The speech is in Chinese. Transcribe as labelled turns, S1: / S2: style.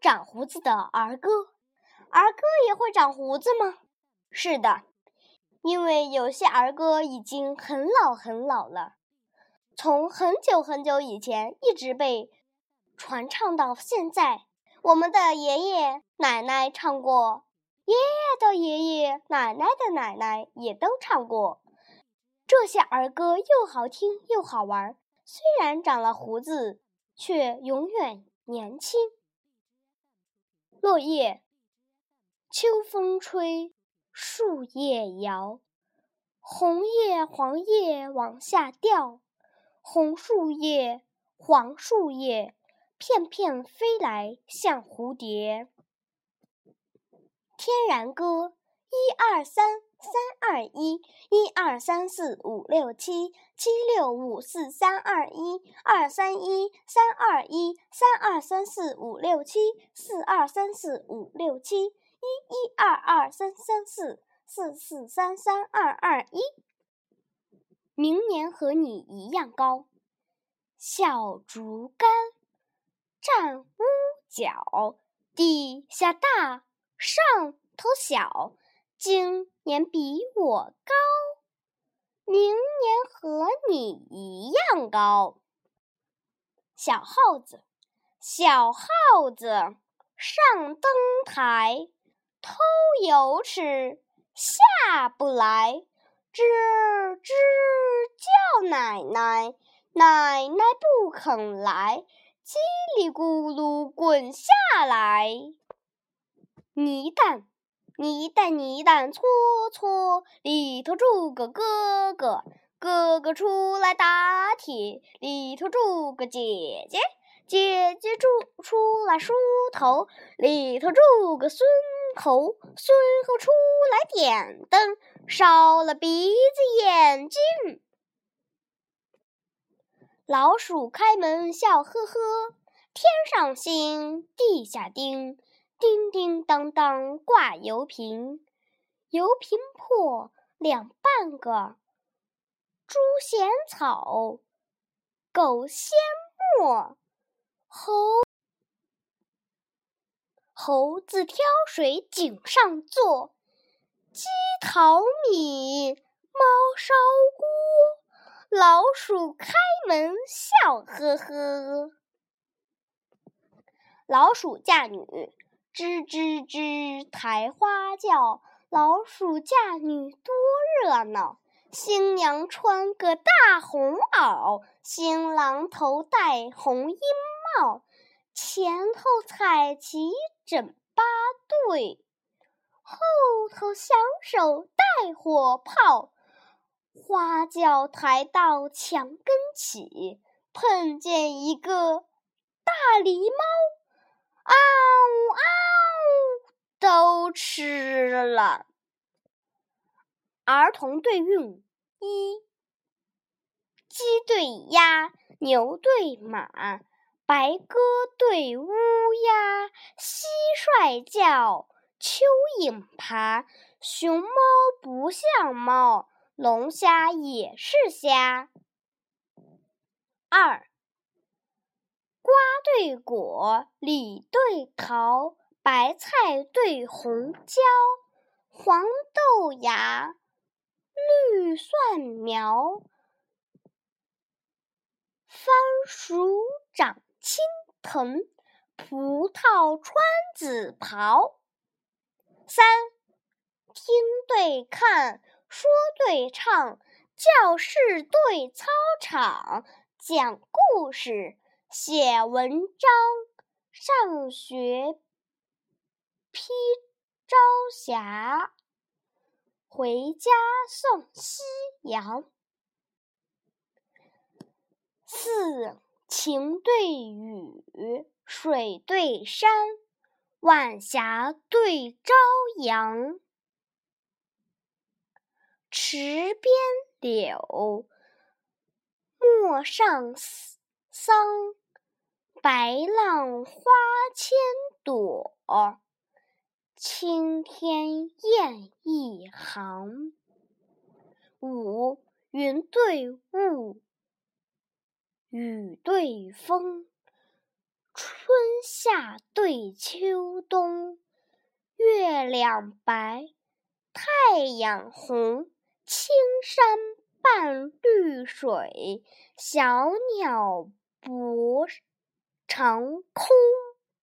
S1: 长胡子的儿歌。儿歌也会长胡子吗？是的，因为有些儿歌已经很老很老了，从很久很久以前一直被传唱到现在。我们的爷爷奶奶唱过，爷爷的爷爷奶奶的奶奶也都唱过。这些儿歌又好听又好玩，虽然长了胡子，却永远年轻。落叶，秋风吹，树叶摇，红叶黄叶往下掉，红树叶，黄树叶。片片飞来像蝴蝶。天然歌，一二三，三二一，一二三四五六七，七六五四三二一，二三一，三二一，三二三四五六七，四二三四五六七，一一二二三三四，四四三三二二一。明年和你一样高，小竹竿。站屋角，地下大，上头小。今年比我高，明年和你一样高。小耗子，小耗子上灯台，偷油吃，下不来。吱吱叫奶奶，奶奶不肯来。叽里咕噜滚下来，泥蛋，泥蛋，泥蛋搓搓，里头住个哥哥，哥哥出来打铁，里头住个姐姐，姐姐住出来梳头，里头住个孙猴，孙猴出来点灯，烧了鼻子眼睛。老鼠开门笑呵呵，天上星，地下钉，叮叮当当挂油瓶，油瓶破两半个，猪衔草，狗衔磨，猴猴子挑水井上坐，鸡淘米，猫烧锅。老鼠开门笑呵呵，老鼠嫁女，吱吱吱抬花轿。老鼠嫁女多热闹，新娘穿个大红袄，新郎头戴红缨帽，前头彩旗整八对，后头响手带火炮。花轿抬到墙根起，碰见一个大狸猫，嗷嗷都吃了。儿童对韵一：鸡对鸭，牛对马，白鸽对乌鸦，蟋蟀叫，蚯蚓爬，熊猫不像猫。龙虾也是虾。二，瓜对果，李对桃，白菜对红椒，黄豆芽，绿蒜苗，番薯长青藤，葡萄穿紫袍。三，听对看。说对唱，教室对操场，讲故事，写文章，上学披朝霞，回家送夕阳。四晴对雨，水对山，晚霞对朝阳。池边柳，陌上桑，白浪花千朵，青天雁一行。五云对雾，雨对风，春夏对秋冬，月亮白，太阳红，青山伴绿水，小鸟泊长空。